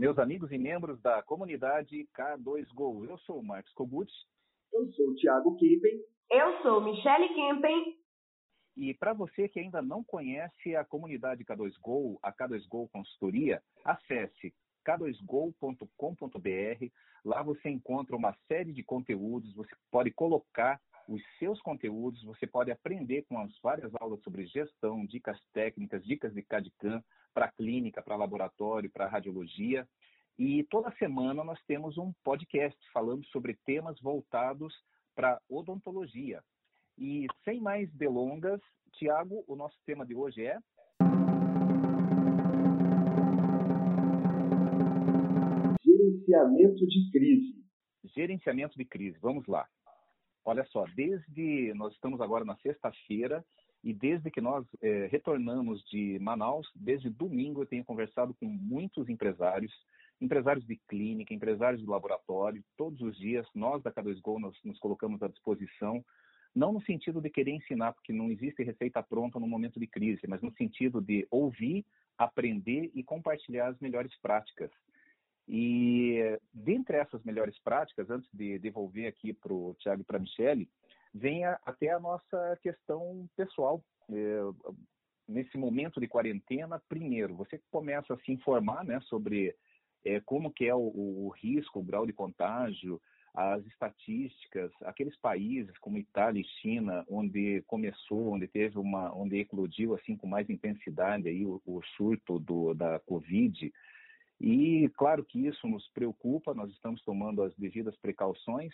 meus amigos e membros da comunidade K2Go. Eu sou o Marcos Kogut. Eu sou o Thiago Kempen. Eu sou Michele Kempen. E para você que ainda não conhece a comunidade K2Go, a K2Go Consultoria, acesse k2go.com.br. Lá você encontra uma série de conteúdos, você pode colocar os seus conteúdos, você pode aprender com as várias aulas sobre gestão, dicas técnicas, dicas de CAD-CAM para clínica, para laboratório, para radiologia. E toda semana nós temos um podcast falando sobre temas voltados para odontologia. E sem mais delongas, Tiago, o nosso tema de hoje é Gerenciamento de crise. Gerenciamento de crise. Vamos lá. Olha só, desde nós estamos agora na sexta-feira e desde que nós é, retornamos de Manaus, desde domingo eu tenho conversado com muitos empresários, empresários de clínica, empresários de laboratório, todos os dias nós da K2Go nós nos colocamos à disposição, não no sentido de querer ensinar, porque não existe receita pronta no momento de crise, mas no sentido de ouvir, aprender e compartilhar as melhores práticas. E dentre essas melhores práticas, antes de devolver aqui para o Tiago e para a Michele, vem a, até a nossa questão pessoal. É, nesse momento de quarentena, primeiro, você começa a se informar né, sobre é, como que é o, o, risco, o grau de contágio, as estatísticas, aqueles países como Itália e China, onde começou, onde teve uma, onde eclodiu assim com mais intensidade aí o, o surto do, da Covid, e claro que isso nos preocupa, nós estamos tomando as devidas precauções,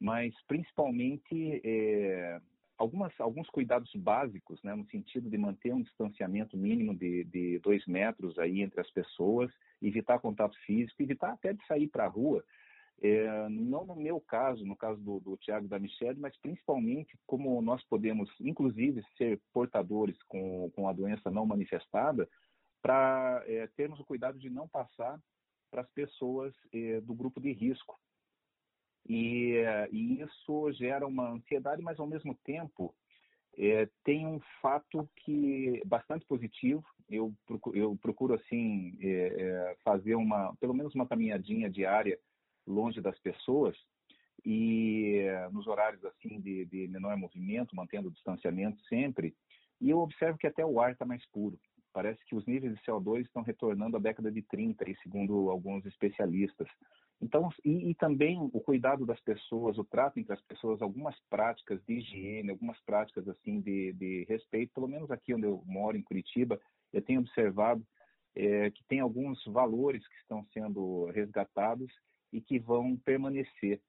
mas principalmente é, algumas, alguns cuidados básicos, né, no sentido de manter um distanciamento mínimo de, de dois metros aí entre as pessoas, evitar contato físico, evitar até de sair para a rua. É, não no meu caso, no caso do, do Tiago da Michelle, mas principalmente como nós podemos, inclusive, ser portadores com, com a doença não manifestada, para é, termos o cuidado de não passar para as pessoas é, do grupo de risco. E, é, e, isso gera uma ansiedade, mas ao mesmo tempo é, tem um fato que bastante positivo. Eu procuro, eu procuro assim é, é, fazer uma, pelo menos uma caminhadinha diária longe das pessoas e nos horários assim de, de menor movimento, mantendo o distanciamento sempre. E eu observo que até o ar está mais puro. Parece que os níveis de CO2 estão retornando à década de 30, segundo alguns especialistas. Então, e, e, também o cuidado das pessoas, o trato entre as pessoas, algumas práticas de higiene, algumas práticas assim de, de respeito, pelo menos aqui onde eu moro, em Curitiba, eu tenho observado é, que tem alguns valores que estão sendo resgatados e que vão permanecer,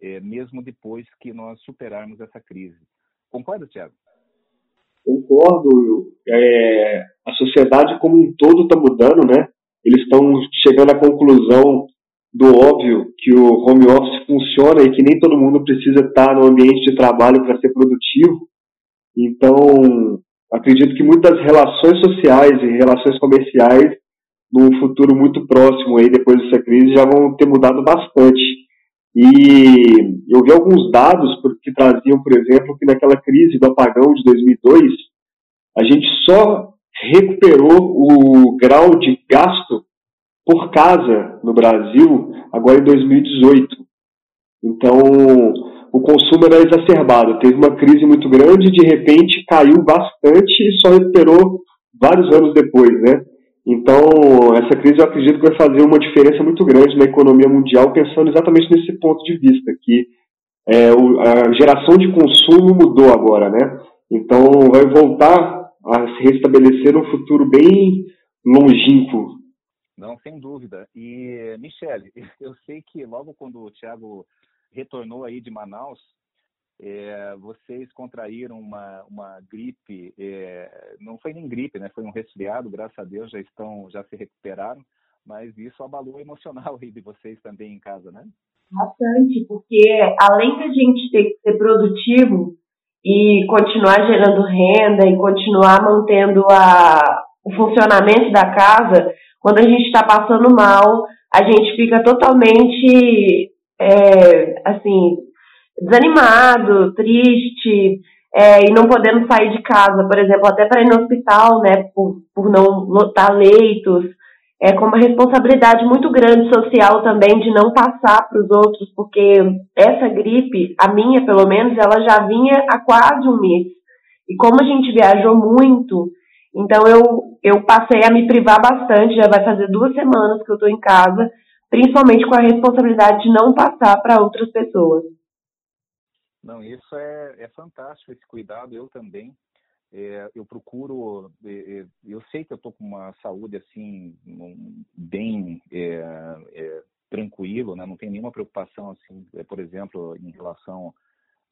é, mesmo depois que nós superarmos essa crise. Concorda, Tiago? Concordo. É, a sociedade como um todo está mudando, né? Eles estão chegando à conclusão do óbvio que o home office funciona e que nem todo mundo precisa estar no ambiente de trabalho para ser produtivo. Então, acredito que muitas relações sociais e relações comerciais, num futuro muito próximo aí depois dessa crise, já vão ter mudado bastante. E eu vi alguns dados que traziam, por exemplo, que naquela crise do apagão de 2002, a gente só recuperou o grau de gasto por casa no Brasil agora em 2018. Então, o consumo era exacerbado. Teve uma crise muito grande, de repente caiu bastante e só recuperou vários anos depois, né? Então, essa crise eu acredito que vai fazer uma diferença muito grande na economia mundial, pensando exatamente nesse ponto de vista, que é, a geração de consumo mudou agora, né? Então, vai voltar a se restabelecer num futuro bem longínquo. Não, sem dúvida. E, Michele, eu sei que logo quando o Thiago retornou aí de Manaus, é, vocês contraíram uma, uma gripe, é, não foi nem gripe, né? Foi um resfriado, graças a Deus já estão, já se recuperaram, mas isso abalou o emocional aí de vocês também em casa, né? Bastante, porque além da gente ter que ser produtivo e continuar gerando renda e continuar mantendo a, o funcionamento da casa, quando a gente está passando mal, a gente fica totalmente, é, assim, desanimado, triste, é, e não podendo sair de casa, por exemplo, até para ir no hospital, né, por, por não lotar leitos. é, com uma responsabilidade muito grande social também de não passar para os outros, porque essa gripe, a minha pelo menos, ela já vinha há quase um mês. E como a gente viajou muito, então eu, eu passei a me privar bastante, já vai fazer duas semanas que eu estou em casa, principalmente com a responsabilidade de não passar para outras pessoas. Não, isso é, é fantástico, esse cuidado, eu também. É, eu procuro, é, é eu sei que eu estou com uma saúde assim, bem é, é, tranquilo, né? não tenho nenhuma preocupação, assim, é, por exemplo, em relação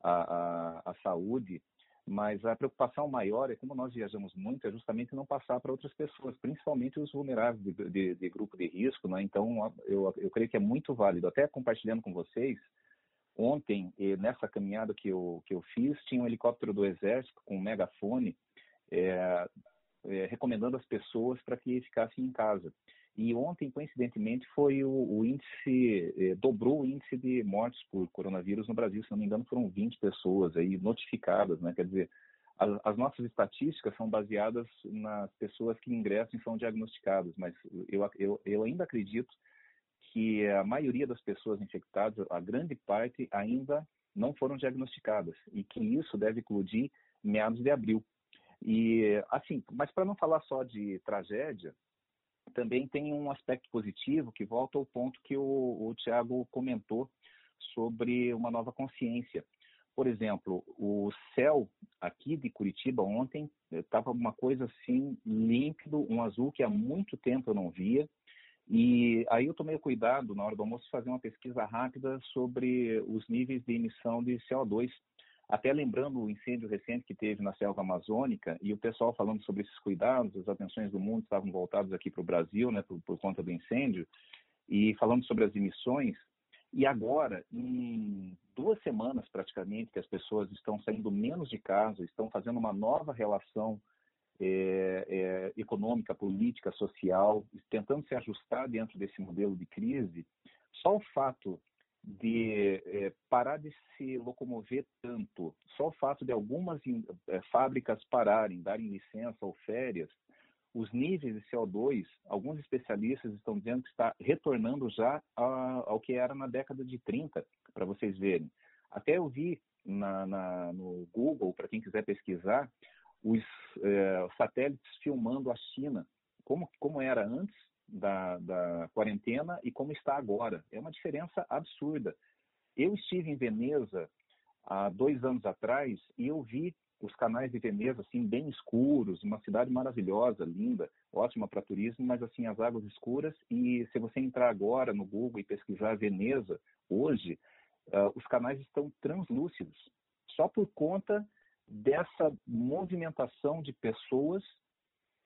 à, à, à saúde, mas a preocupação maior é como nós viajamos muito, é justamente não passar para outras pessoas, principalmente os vulneráveis de, de, de grupo de risco, né? Então, eu, eu creio que é muito válido. Até compartilhando com vocês, Ontem, nessa caminhada que eu, que eu fiz, tinha um helicóptero do Exército com um megafone é, é, recomendando as pessoas para que ficassem em casa. E ontem, coincidentemente, foi o, o índice, é, dobrou o índice de mortes por coronavírus no Brasil. Se não me engano, foram 20 pessoas aí notificadas, né? Quer dizer, as, as nossas estatísticas são baseadas nas pessoas que ingressam e são diagnosticadas, mas eu, eu, eu ainda acredito que a maioria das pessoas infectadas, a grande parte, ainda não foram diagnosticadas e que isso deve eclodir meados de abril. E assim, mas para não falar só de tragédia, também tem um aspecto positivo que volta ao ponto que o, o Tiago comentou sobre uma nova consciência. Por exemplo, o céu aqui de Curitiba ontem estava uma coisa assim límpido, um azul que há muito tempo eu não via. E aí eu tomei o cuidado, na hora do almoço, fazer uma pesquisa rápida sobre os níveis de emissão de CO2. Até lembrando o incêndio recente que teve na selva amazônica e o pessoal falando sobre esses cuidados, as atenções do mundo estavam voltadas aqui para o Brasil, né, por, por conta do incêndio, e falando sobre as emissões. E agora, em duas semanas praticamente, que as pessoas estão saindo menos de casa, estão fazendo uma nova relação é, é, econômica, política, social, tentando se ajustar dentro desse modelo de crise, só o fato de é, parar de se locomover tanto, só o fato de algumas é, fábricas pararem, darem licença ou férias, os níveis de CO2, alguns especialistas estão dizendo que está retornando já ao que era na década de 30, para vocês verem. Até eu vi na, na, no Google, para quem quiser pesquisar, os é, satélites filmando a China, como, como era antes da, da quarentena e como está agora. É uma diferença absurda. Eu estive em Veneza há dois anos atrás e eu vi os canais de Veneza assim bem escuros, uma cidade maravilhosa, linda, ótima para turismo, mas assim as águas escuras e se você entrar agora no Google e pesquisar Veneza hoje, uh, os canais estão translúcidos, só por conta dessa movimentação de pessoas,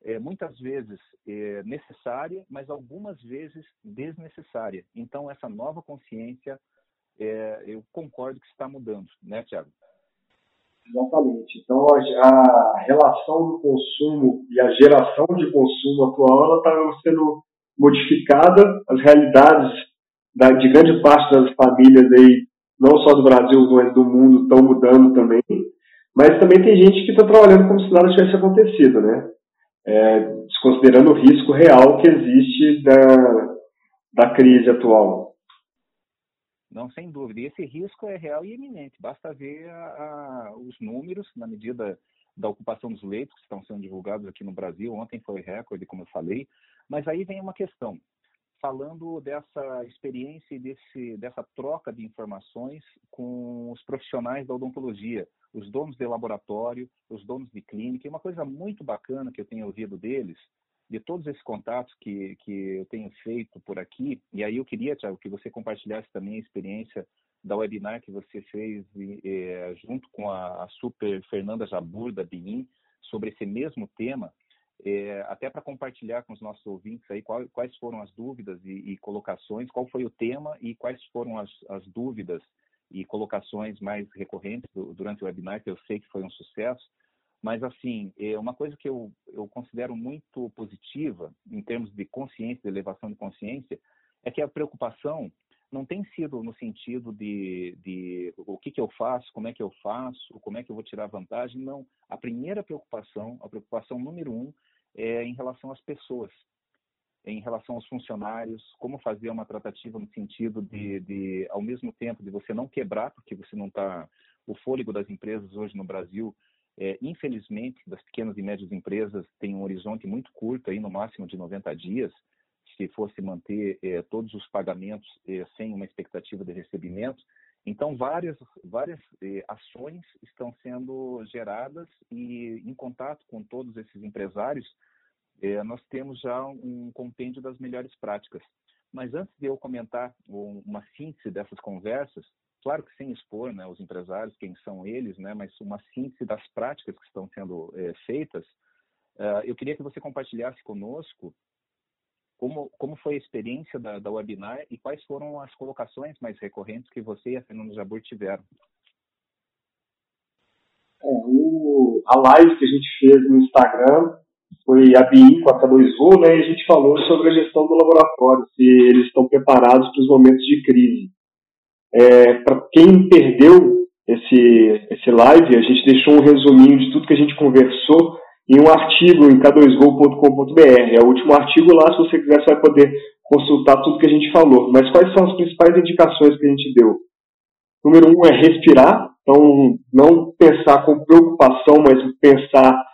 é, muitas vezes é, necessária, mas algumas vezes desnecessária. Então, essa nova consciência, é, eu concordo que está mudando, né, Tiago? Exatamente. Então, a, relação do consumo e a geração de consumo atual está sendo modificada, as realidades da, de grande parte das famílias aí, não só do Brasil, mas do mundo, estão mudando também. Mas também tem gente que está trabalhando como se nada tivesse acontecido, né? É, desconsiderando o risco real que existe da, da crise atual. Não, sem dúvida. E esse risco é real e iminente. Basta ver a, a, os números na medida da ocupação dos leitos que estão sendo divulgados aqui no Brasil. Ontem foi recorde, como eu falei. Mas aí vem uma questão falando dessa experiência e desse, dessa troca de informações com os profissionais da odontologia, os donos de laboratório, os donos de clínica. E uma coisa muito bacana que eu tenho ouvido deles, de todos esses contatos que, que eu tenho feito por aqui, e aí eu queria, Tiago, que você compartilhasse também a experiência da webinar que você fez junto com a, a super Fernanda Jabur, da BIM, sobre esse mesmo tema, é, até para compartilhar com os nossos ouvintes aí qual, quais foram as dúvidas e, e, colocações, qual foi o tema e quais foram as, as dúvidas e colocações mais recorrentes do, durante o webinar, que eu sei que foi um sucesso. Mas, assim, é uma coisa que eu, eu considero muito positiva em termos de consciência, de elevação de consciência, é que a preocupação não tem sido no sentido de, de o que, que eu faço, como é que eu faço, como é que eu vou tirar vantagem. Não. A primeira preocupação, a preocupação número um, é em relação às pessoas. Em relação aos funcionários, como fazer uma tratativa no sentido de, de, ao mesmo tempo, de você não quebrar, porque você não está. O fôlego das empresas hoje no Brasil, é, infelizmente, das pequenas e médias empresas, tem um horizonte muito curto, aí no máximo de 90 dias, se fosse manter é, todos os pagamentos é, sem uma expectativa de recebimento. Então, várias, várias é, ações estão sendo geradas e, em contato com todos esses empresários, é, nós temos já um compêndio das melhores práticas. Mas antes de eu comentar uma síntese dessas conversas, claro que sem expor né, os empresários, quem são eles, né, mas uma síntese das práticas que estão sendo é, feitas, uh, eu queria que você compartilhasse conosco como, como foi a experiência da, da webinar e quais foram as colocações mais recorrentes que você e a Fernanda Jabur tiveram. É, o, a live que a gente fez no Instagram foi a BI com a K2U, né, e a gente falou sobre a gestão do laboratório, se eles estão preparados para os momentos de crise. É, para quem perdeu esse, esse live, a gente deixou um resuminho de tudo que a gente conversou em um artigo em k2go.com.br. É o último artigo lá, se você quiser, você vai poder consultar tudo que a gente falou. Mas quais são as principais indicações que a gente deu? Número um é respirar, então não pensar com preocupação, mas pensar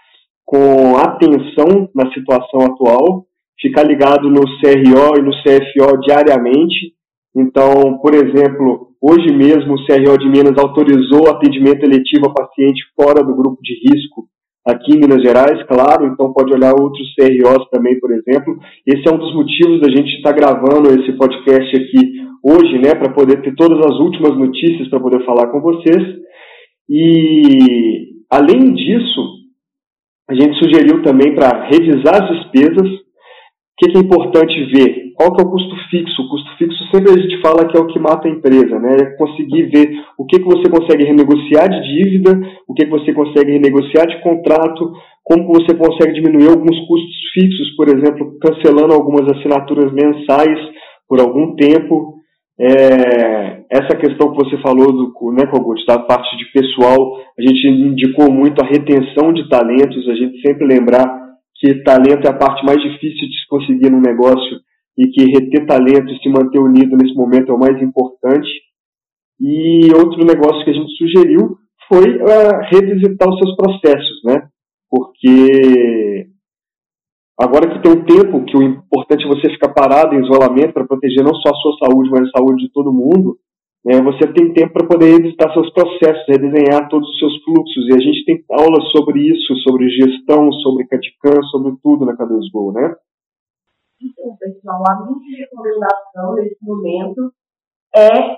com atenção na situação atual, ficar ligado no CRO e no CFO diariamente. Então, por exemplo, hoje mesmo o CRO de Minas autorizou atendimento eletivo a paciente fora do grupo de risco aqui em Minas Gerais, claro, então pode olhar outros CROs também, por exemplo. Esse é um dos motivos da gente estar gravando esse podcast aqui hoje, né, para poder ter todas as últimas notícias para poder falar com vocês. E além disso, a gente sugeriu também para revisar as despesas. O que, é importante ver? Qual que é o custo fixo? O custo fixo sempre a gente fala que é o que mata a empresa, né? É conseguir ver o que, que você consegue renegociar de dívida, o que, que você consegue renegociar de contrato, como você consegue diminuir alguns custos fixos, por exemplo, cancelando algumas assinaturas mensais por algum tempo. É, essa questão que você falou do, né, Kogut, da parte de pessoal, a gente indicou muito a retenção de talentos, a gente sempre lembrar que talento é a parte mais difícil de se conseguir no negócio e que reter talento e se manter unido nesse momento é o mais importante. E outro negócio que a gente sugeriu foi uh, revisitar os seus processos, né? Porque Agora que tem um tempo que o importante é você ficar parado em isolamento para proteger não só a sua saúde, mas a saúde de todo mundo, né, você tem tempo para poder revisitar seus processos, redesenhar todos os seus fluxos. E a gente tem aulas sobre isso, sobre gestão, sobre CATCAM, sobre tudo na K2Go, né? Então, pessoal, a minha recomendação nesse momento é,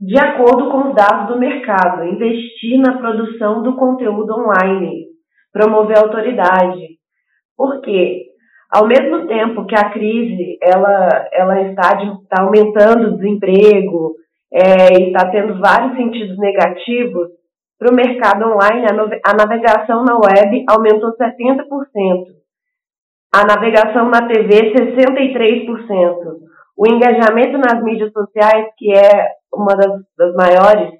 de acordo com os dados do mercado, investir na produção do conteúdo online, promover a autoridade, porque, ao mesmo tempo que a crise ela, ela está, de, está aumentando o desemprego, é, está tendo vários sentidos negativos, para o mercado online, a, a navegação na web aumentou 70%. A navegação na TV, 63%. O engajamento nas mídias sociais, que é uma das, das maiores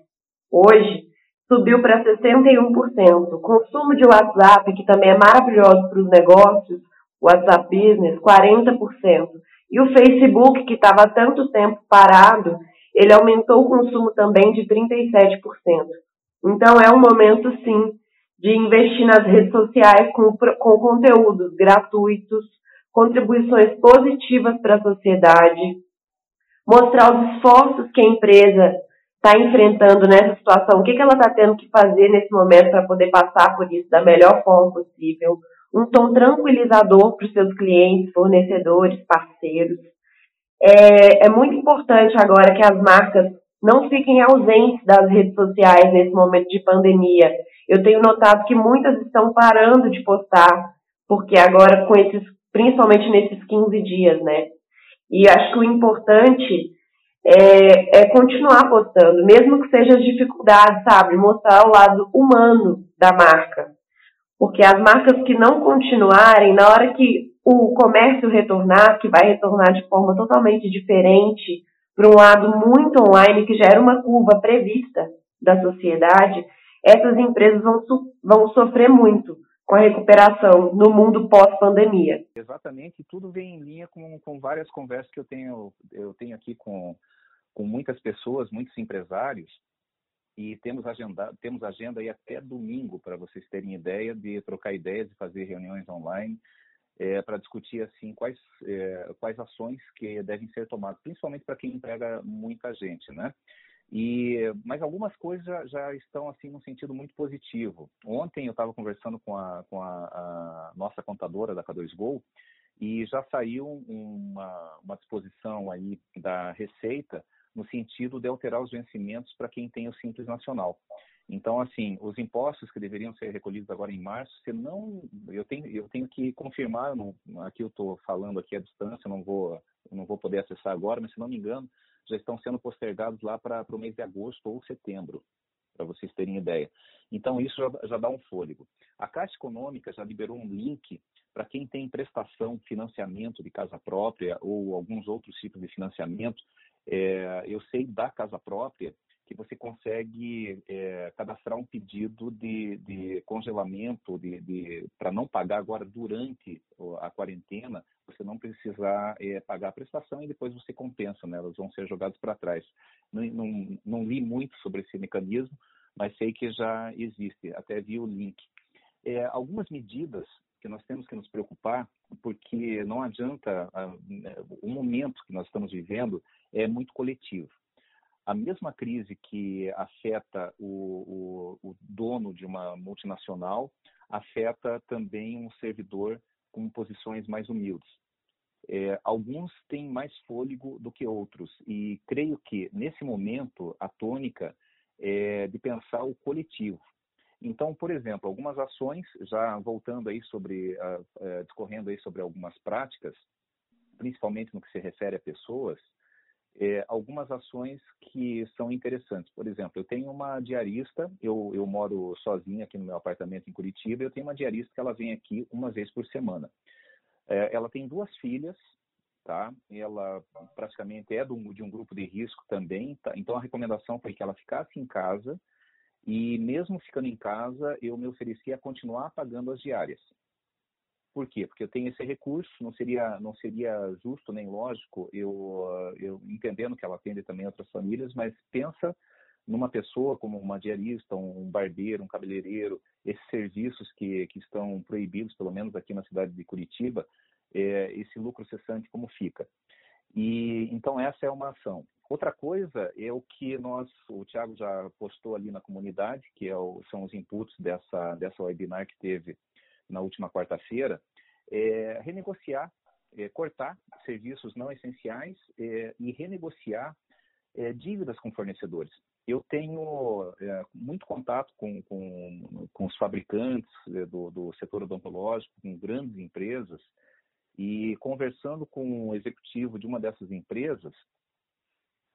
hoje, subiu para 61%. O consumo de WhatsApp, que também é maravilhoso para os negócios, WhatsApp Business, 40%. E o Facebook, que estava tanto tempo parado, ele aumentou o consumo também de 37%. Então é um momento, sim, de investir nas redes sociais com, com conteúdos gratuitos, contribuições positivas para a sociedade, mostrar os esforços que a empresa está enfrentando nessa situação, o que, que ela está tendo que fazer nesse momento para poder passar por isso da melhor forma possível. Um tom tranquilizador para os seus clientes, fornecedores, parceiros. É, é muito importante agora que as marcas não fiquem ausentes das redes sociais nesse momento de pandemia. Eu tenho notado que muitas estão parando de postar, porque agora com esses, principalmente nesses 15 dias, né? E acho que o importante é, é, continuar postando, mesmo que seja as dificuldades, sabe? Mostrar o lado humano da marca. Porque as marcas que não continuarem, na hora que o comércio retornar, que vai retornar de forma totalmente diferente, para um lado muito online, que já era uma curva prevista da sociedade, essas empresas vão, vão sofrer muito com a recuperação no mundo pós-pandemia. Exatamente, tudo vem em linha com, com várias conversas que eu tenho, eu tenho aqui com, com muitas pessoas, muitos empresários, e temos agenda, temos agenda aí até domingo para vocês terem ideia de trocar ideias e fazer reuniões online é, para discutir assim quais é, quais ações que devem ser tomadas, principalmente para quem emprega muita gente, né? E, mas algumas coisas já, já, estão assim no sentido muito positivo. Ontem eu estava conversando com, a, com a, a, nossa contadora da K2Go e já saiu uma, uma disposição aí da Receita no sentido de alterar os vencimentos para quem tem o Simples Nacional. Então, assim, os impostos que deveriam ser recolhidos agora em março, se não, eu tenho, eu tenho que confirmar, não, aqui eu estou falando aqui à distância, não vou, não vou poder acessar agora, mas se não me engano, já estão sendo postergados lá para o mês de agosto ou setembro, para vocês terem ideia. Então, isso já, já dá um fôlego. A Caixa Econômica já liberou um link para quem tem prestação, financiamento de casa própria ou alguns outros tipos de financiamento. É, eu sei da casa própria que você consegue é, cadastrar um pedido de, de congelamento de, de para não pagar agora durante a quarentena, você não precisar é, pagar a prestação e depois você compensa, né? elas vão ser jogadas para trás. Não, não, não, li muito sobre esse mecanismo, mas sei que já existe, até vi o link. É, algumas medidas que nós temos que nos preocupar, porque não adianta, o momento que nós estamos vivendo é muito coletivo a mesma crise que afeta o, o, o, dono de uma multinacional afeta também um servidor com posições mais humildes. É, alguns têm mais fôlego do que outros e creio que nesse momento a tônica é de pensar o coletivo. Então, por exemplo, algumas ações, já voltando aí sobre, uh, uh, discorrendo aí sobre algumas práticas, principalmente no que se refere a pessoas, é, algumas ações que são interessantes. Por exemplo, eu tenho uma diarista, eu, eu moro sozinha aqui no meu apartamento em Curitiba, eu tenho uma diarista que ela vem aqui uma vez por semana. É, ela tem duas filhas, tá? Ela praticamente é do, de um grupo de risco também, tá? Então a recomendação foi que ela ficasse em casa e mesmo ficando em casa, eu me oferecia a continuar pagando as diárias. Por quê? Porque eu tenho esse recurso, não seria, não seria justo nem lógico eu, eu entendendo que ela atende também outras famílias, mas pensa numa pessoa como uma diarista, um barbeiro, um cabeleireiro, esses serviços que, que estão proibidos, pelo menos aqui na cidade de Curitiba, é, esse lucro cessante como fica. E então essa é uma ação. Outra coisa é o que nós, o Thiago já postou ali na comunidade, que é o, são os inputs dessa dessa webinar que teve na última quarta-feira, é, renegociar, é, cortar serviços não essenciais é, e renegociar é, dívidas com fornecedores. Eu tenho é, muito contato com, com, com os fabricantes é, do, do setor odontológico, com grandes empresas, e conversando com o executivo de uma dessas empresas,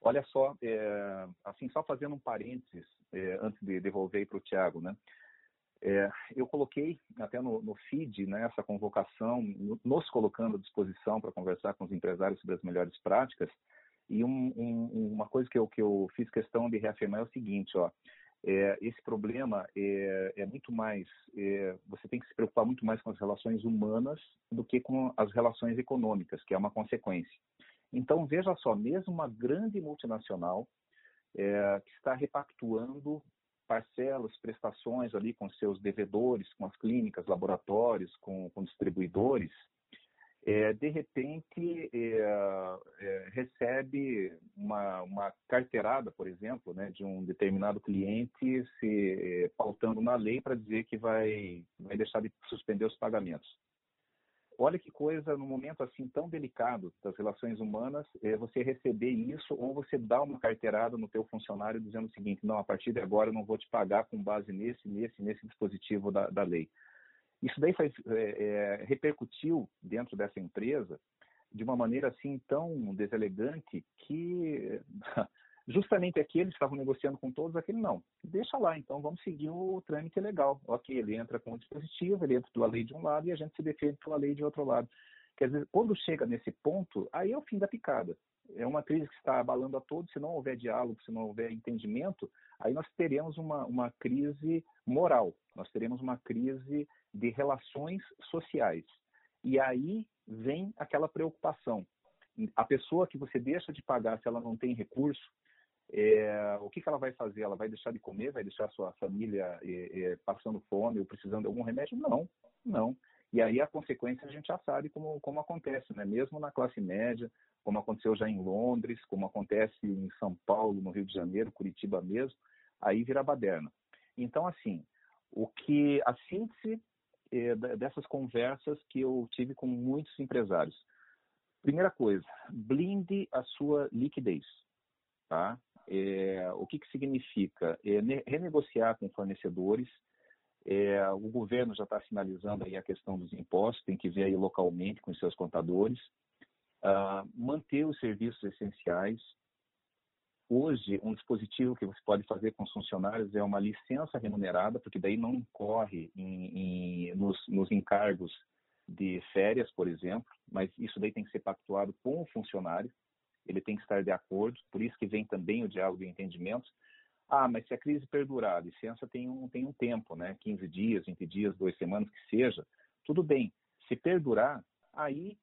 olha só, é, assim, só fazendo um parênteses, é, antes de devolver para o Tiago, né? É, eu coloquei até no, no feed né, essa convocação, nos colocando à disposição para conversar com os empresários sobre as melhores práticas. E um, um, uma coisa que eu, que eu fiz questão de reafirmar é o seguinte: ó, é, esse problema é, é muito mais. É, você tem que se preocupar muito mais com as relações humanas do que com as relações econômicas, que é uma consequência. Então, veja só: mesmo uma grande multinacional é, que está repactuando parcelas, prestações ali com seus devedores, com as clínicas, laboratórios, com, com distribuidores, é, de repente é, é, recebe uma, uma, carteirada, por exemplo, né, de um determinado cliente se pautando na lei para dizer que vai, vai deixar de suspender os pagamentos. Olha que coisa, num momento assim tão delicado das relações humanas, é você receber isso ou você dar uma carteirada no teu funcionário dizendo o seguinte, não, a partir de agora eu não vou te pagar com base nesse, nesse, nesse dispositivo da, da lei. Isso daí faz, é, é, repercutiu dentro dessa empresa de uma maneira assim tão deselegante que justamente aqueles estavam negociando com todos, aquele não, deixa lá, então vamos seguir o trâmite legal. Ok, ele entra com o dispositivo, ele entra pela lei de um lado e a gente se defende pela lei de outro lado. Quer dizer, quando chega nesse ponto, aí é o fim da picada. É uma crise que está abalando a todos, se não houver diálogo, se não houver entendimento, aí nós teremos uma, uma crise moral, nós teremos uma crise de relações sociais. E aí vem aquela preocupação. A pessoa que você deixa de pagar se ela não tem recurso, é, o que, que, ela vai fazer? Ela vai deixar de comer? Vai deixar a sua família é, é, passando fome ou precisando de algum remédio? Não, não. E aí a consequência a gente já sabe como, como acontece, né? mesmo na classe média, como aconteceu já em Londres, como acontece em São Paulo, no Rio de Janeiro, Curitiba mesmo, aí vira baderna. Então, assim, o que a síntese é, dessas conversas que eu tive com muitos empresários. Primeira coisa, blinde a sua liquidez. Tá? É, o que, que significa? É, renegociar com fornecedores. É, o governo já está sinalizando aí a questão dos impostos, tem que ver aí localmente com seus contadores. Uh, manter os serviços essenciais, Hoje, um dispositivo que você pode fazer com os funcionários é uma licença remunerada, porque daí não incorre em, em, nos, nos encargos de férias, por exemplo, mas isso daí tem que ser pactuado com o funcionário, ele tem que estar de acordo, por isso que vem também o diálogo e entendimento. Ah, mas se a crise perdurar, a licença tem um, tem um tempo, né? 15 dias, 20 dias, duas semanas, que seja, tudo bem. Se perdurar, aí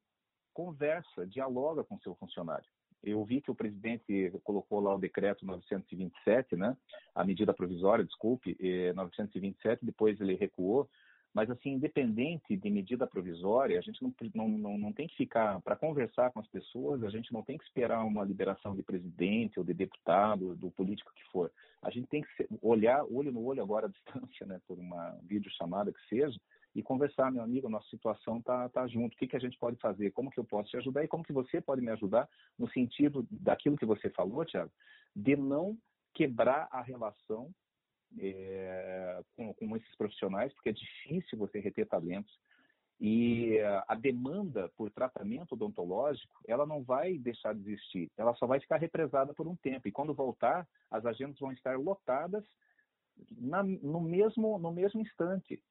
conversa, dialoga com seu funcionário. Eu vi que o presidente colocou lá o decreto 927, né? A medida provisória, desculpe, 927, depois ele recuou. Mas, assim, independente de medida provisória, a gente não, não, não, não tem que ficar, para conversar com as pessoas, a gente não tem que esperar uma liberação de presidente ou de deputado, do político que for. A gente tem que olhar olho no olho agora à distância, né, por uma videochamada que seja, e conversar, meu amigo, nossa situação tá, tá junto, o que, que a gente pode fazer, como que eu posso te ajudar e como que você pode me ajudar no sentido daquilo que você falou, Tiago, de não quebrar a relação é, com, com esses profissionais, porque é difícil você reter talentos. E a demanda por tratamento odontológico, ela não vai deixar de existir, ela só vai ficar represada por um tempo. E quando voltar, as agendas vão estar lotadas na, no, mesmo, no mesmo instante.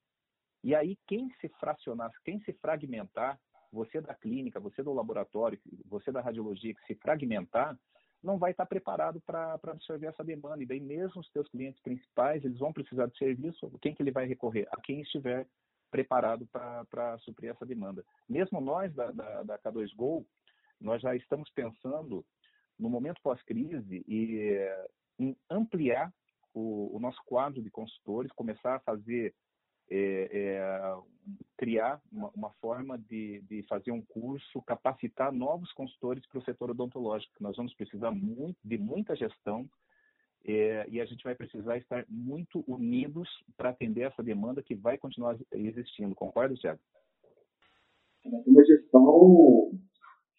E aí, quem se fracionar, quem se fragmentar, você da clínica, você do laboratório, você da radiologia, que se fragmentar, não vai estar preparado para absorver essa demanda. E daí, mesmo os teus clientes principais, eles vão precisar de serviço, quem que ele vai recorrer? A quem estiver preparado para suprir essa demanda. Mesmo nós, da, da, da K2Go, nós já estamos pensando, no momento pós-crise, e, em ampliar o, o nosso quadro de consultores, começar a fazer é, é, criar uma, uma forma de, de, fazer um curso, capacitar novos consultores para o setor odontológico. Nós vamos precisar muito, de muita gestão é, e a gente vai precisar estar muito unidos para atender essa demanda que vai continuar existindo. Concorda, Tiago? Uma gestão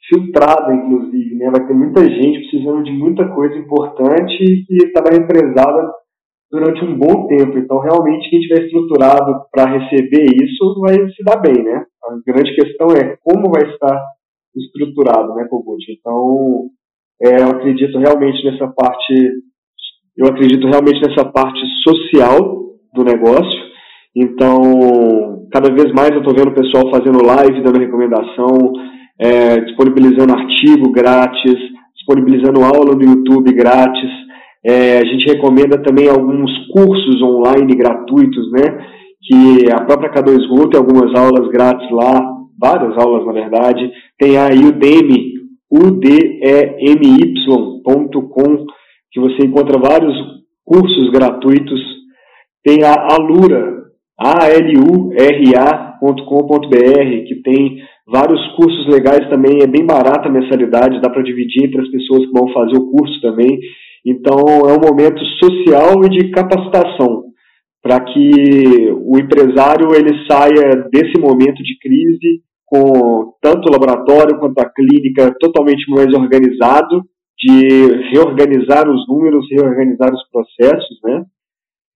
filtrada, inclusive, né? Vai ter muita gente precisando de muita coisa importante que estava represada durante um bom tempo. Então, realmente, quem estiver estruturado para receber isso vai se dar bem, né? A grande questão é como vai estar estruturado, né, Kogut? Então, é, eu acredito realmente nessa parte, eu acredito realmente nessa parte social do negócio. Então, cada vez mais eu estou vendo o pessoal fazendo live, dando recomendação, é, disponibilizando artigo grátis, disponibilizando aula no YouTube grátis. É, a gente recomenda também alguns cursos online gratuitos, né? Que a própria K2Go tem algumas aulas grátis lá, várias aulas na verdade. Tem a Udemy, udemy.com, que você encontra vários cursos gratuitos. Tem a Alura, alura.com.br, que tem vários cursos legais também, é bem barata a mensalidade, dá para dividir entre as pessoas que vão fazer o curso também. Então, é um momento social e de capacitação para que o empresário ele saia desse momento de crise com tanto o laboratório quanto a clínica totalmente mais organizado, de reorganizar os números, reorganizar os processos, né?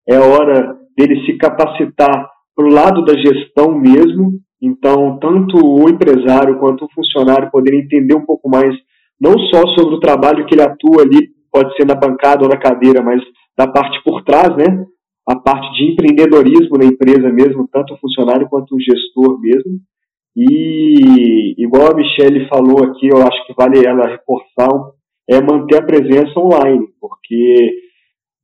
É hora dele se capacitar para o lado da gestão mesmo. Então, tanto o empresário quanto o funcionário poderem entender um pouco mais, não só sobre o trabalho que ele atua ali pode ser na bancada ou na cadeira, mas da parte por trás, né? A parte de empreendedorismo na empresa mesmo, tanto o funcionário quanto o gestor mesmo. E, igual a Michelle falou aqui, eu acho que vale ela reforçar, é manter a presença online, porque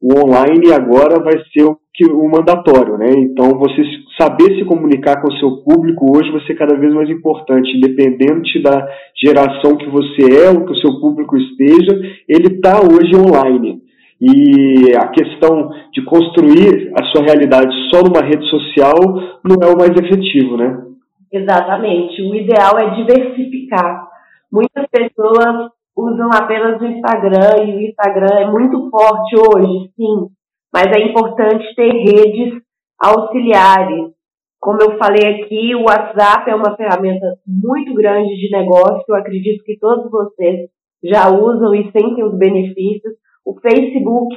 o online agora vai ser o, que, o mandatório, né? Então, você saber se comunicar com o seu público hoje vai ser cada vez mais importante, independente da geração que você é ou que o seu público esteja, ele está hoje online. E a questão de construir a sua realidade só numa rede social não é o mais efetivo, né? Exatamente. O ideal é diversificar. Muitas pessoas usam apenas o Instagram e o Instagram é muito forte hoje, sim, mas é importante ter redes auxiliares. Como eu falei aqui, o WhatsApp é uma ferramenta muito grande de negócio, eu acredito que todos vocês já usam e sentem os benefícios. O Facebook,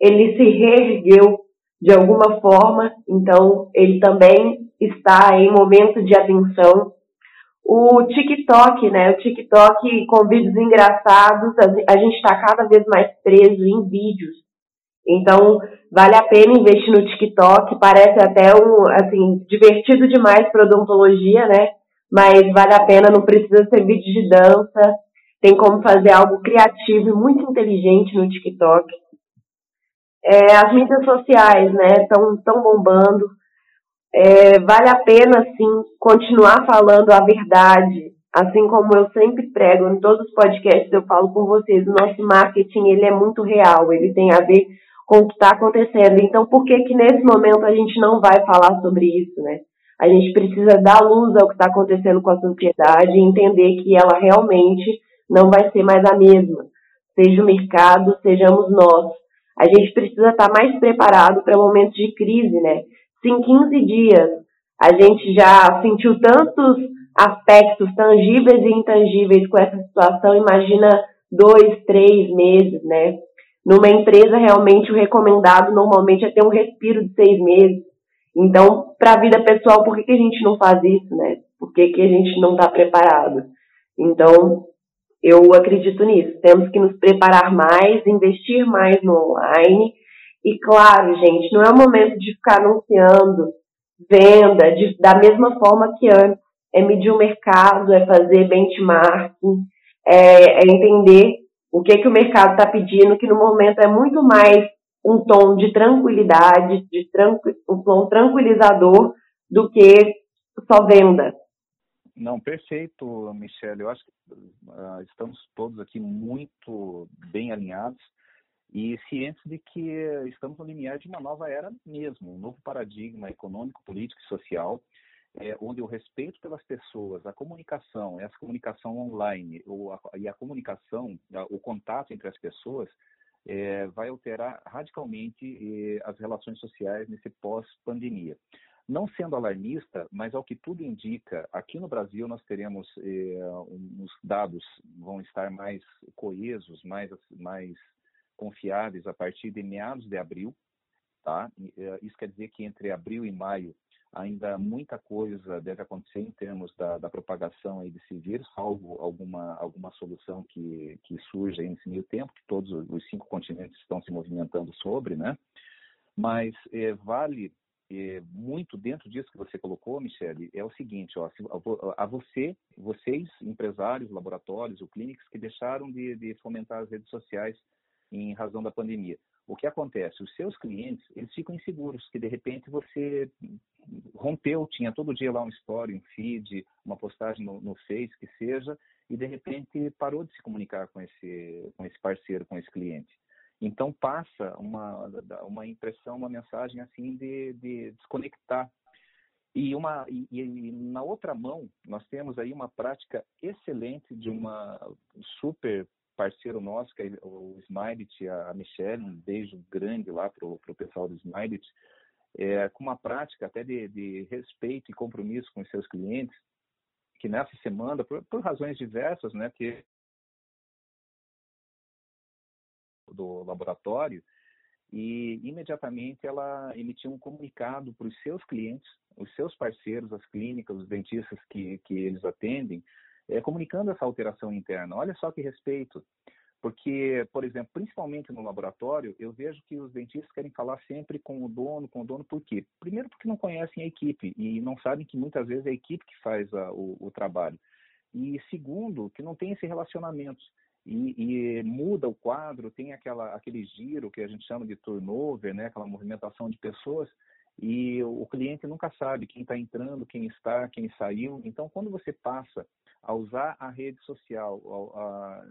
ele se reergueu de alguma forma, então ele também está em momento de atenção. O TikTok, né? O TikTok com vídeos engraçados, a gente está cada vez mais preso em vídeos. Então, vale a pena investir no TikTok, parece até um, assim, divertido demais para odontologia, né? Mas vale a pena, não precisa ser vídeo de dança, tem como fazer algo criativo e muito inteligente no TikTok. É, as mídias sociais, né, estão tão bombando. É, vale a pena, sim, continuar falando a verdade, assim como eu sempre prego em todos os podcasts eu falo com vocês, o nosso marketing ele é muito real, ele tem a ver com o que está acontecendo. Então, por que que nesse momento a gente não vai falar sobre isso, né? A gente precisa dar luz ao que está acontecendo com a sociedade e entender que ela realmente não vai ser mais a mesma. Seja o mercado, sejamos nós. A gente precisa estar tá mais preparado para momentos de crise, né? Em 15 dias a gente já sentiu tantos aspectos tangíveis e intangíveis com essa situação, imagina dois, três meses, né? Numa empresa, realmente, o recomendado normalmente é ter um respiro de seis meses. Então, para a vida pessoal, por que, que a gente não faz isso, né? Por que, que a gente não está preparado? Então, eu acredito nisso. Temos que nos preparar mais, investir mais no online. E claro, gente, não é o momento de ficar anunciando venda de, da mesma forma que antes. É medir o mercado, é fazer benchmarking, é, é entender o que, que o mercado está pedindo, que no momento é muito mais um tom de tranquilidade, de tranqu, um tom tranquilizador do que só venda. Não, perfeito, Michele. Eu acho que uh, estamos todos aqui muito bem alinhados e cientes de que estamos no limiar de uma nova era mesmo, um novo paradigma econômico, político e social é, onde o respeito pelas pessoas, a comunicação, essa comunicação online ou a, e a comunicação, o contato entre as pessoas, é, vai alterar radicalmente é, as relações sociais nesse pós-pandemia. Não sendo alarmista, mas ao que tudo indica, aqui no Brasil nós teremos é, os dados vão estar mais coesos, mais mais confiáveis a partir de meados de abril, tá? É, isso quer dizer que entre abril e maio ainda muita coisa deve acontecer em termos da, da propagação aí desse vírus, salvo alguma, alguma solução que, que surja nesse meio tempo, que todos os cinco continentes estão se movimentando sobre, né? Mas é, vale é, muito dentro disso que você colocou, Michele, é o seguinte, ó, a você, vocês, empresários, laboratórios ou clínicas que deixaram de, de fomentar as redes sociais em razão da pandemia. O que acontece? Os seus clientes, eles ficam inseguros, que de repente você rompeu, tinha todo dia lá um story, um feed, uma postagem no, no Face, que seja, e de repente parou de se comunicar com esse, com esse parceiro, com esse cliente. Então passa uma, uma impressão, uma mensagem assim de, de desconectar. E, uma, e, e, na outra mão, nós temos aí uma prática excelente de uma super parceiro nosso, que é o Smilet, a Michelle, um beijo grande lá para o pessoal do Smilet, é, com uma prática até de, de, respeito e compromisso com os seus clientes, que nessa semana, por, por razões diversas, né, que do laboratório, e imediatamente ela emitiu um comunicado para os seus clientes, os seus parceiros, as clínicas, os dentistas que, que eles atendem, é, comunicando essa alteração interna. Olha só que respeito. Porque, por exemplo, principalmente no laboratório, eu vejo que os dentistas querem falar sempre com o dono, com o dono, por quê? Primeiro, porque não conhecem a equipe e não sabem que muitas vezes é a equipe que faz a, o, o, trabalho. E segundo, que não tem esse relacionamento. e, e, muda o quadro, tem aquela, aquele giro que a gente chama de turnover, né, aquela movimentação de pessoas, e o cliente nunca sabe quem está entrando, quem está, quem saiu. Então, quando você passa a usar a rede social, a,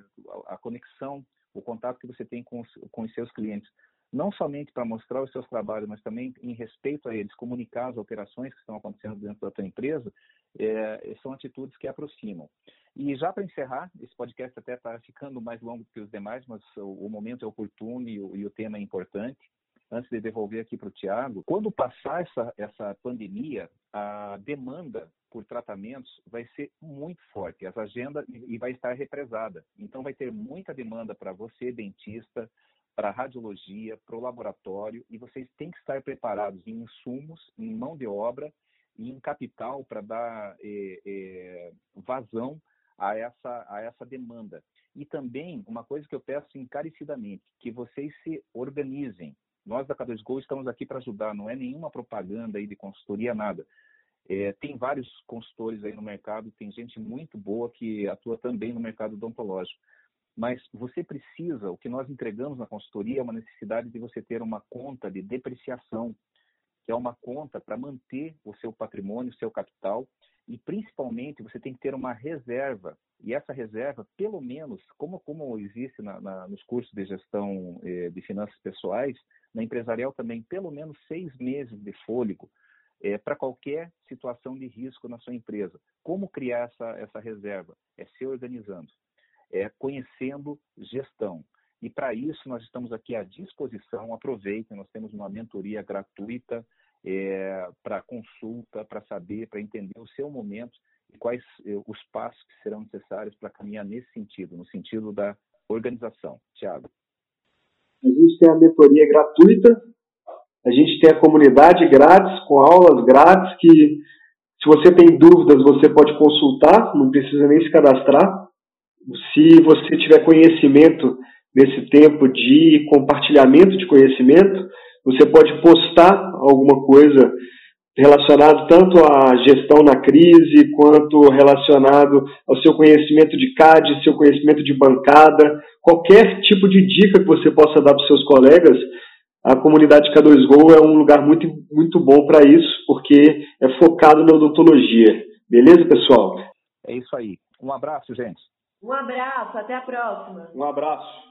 a, a conexão, o contato que você tem com os, com os seus clientes, não somente para mostrar os seus trabalhos, mas também em respeito a eles, comunicar as alterações que estão acontecendo dentro da tua empresa, é, são atitudes que aproximam. E já para encerrar, esse podcast até está ficando mais longo que os demais, mas o, o momento é oportuno e o, e o tema é importante antes de devolver aqui para o Tiago, quando passar essa, essa pandemia, a demanda por tratamentos vai ser muito forte, as agendas e vai estar represada. Então vai ter muita demanda para você, dentista, para radiologia, para o laboratório, e vocês têm que estar preparados em insumos, em mão de obra e em capital para dar é, é, vazão a essa, a essa demanda. E também, uma coisa que eu peço encarecidamente, que vocês se organizem, nós da K2Go estamos aqui para ajudar, não é nenhuma propaganda aí de consultoria, nada. É, tem vários consultores aí no mercado, tem gente muito boa que atua também no mercado odontológico. Mas você precisa, o que nós entregamos na consultoria é uma necessidade de você ter uma conta de depreciação, que é uma conta para manter o seu patrimônio, o seu capital, e principalmente você tem que ter uma reserva. E essa reserva, pelo menos, como, como existe na, na, nos cursos de gestão eh, de finanças pessoais, na empresarial também, pelo menos seis meses de fôlego é, para qualquer situação de risco na sua empresa. Como criar essa, essa reserva? É se organizando, é conhecendo gestão. E para isso nós estamos aqui à disposição. Aproveitem, nós temos uma mentoria gratuita é, para consulta, para saber, para entender o seu momento e quais é, os passos que serão necessários para caminhar nesse sentido, no sentido da organização. Tiago. A gente tem a mentoria gratuita, a gente tem a comunidade grátis, com aulas grátis, que se você tem dúvidas, você pode consultar, não precisa nem se cadastrar. Se você tiver conhecimento nesse tempo de compartilhamento de conhecimento, você pode postar alguma coisa relacionado tanto à gestão na crise, quanto relacionado ao seu conhecimento de CAD, seu conhecimento de bancada, qualquer tipo de dica que você possa dar para os seus colegas, a comunidade K2Go é um lugar muito, muito bom para isso, porque é focado na odontologia. Beleza, pessoal? É isso aí. Um abraço, gente. Um abraço, até a próxima. Um abraço.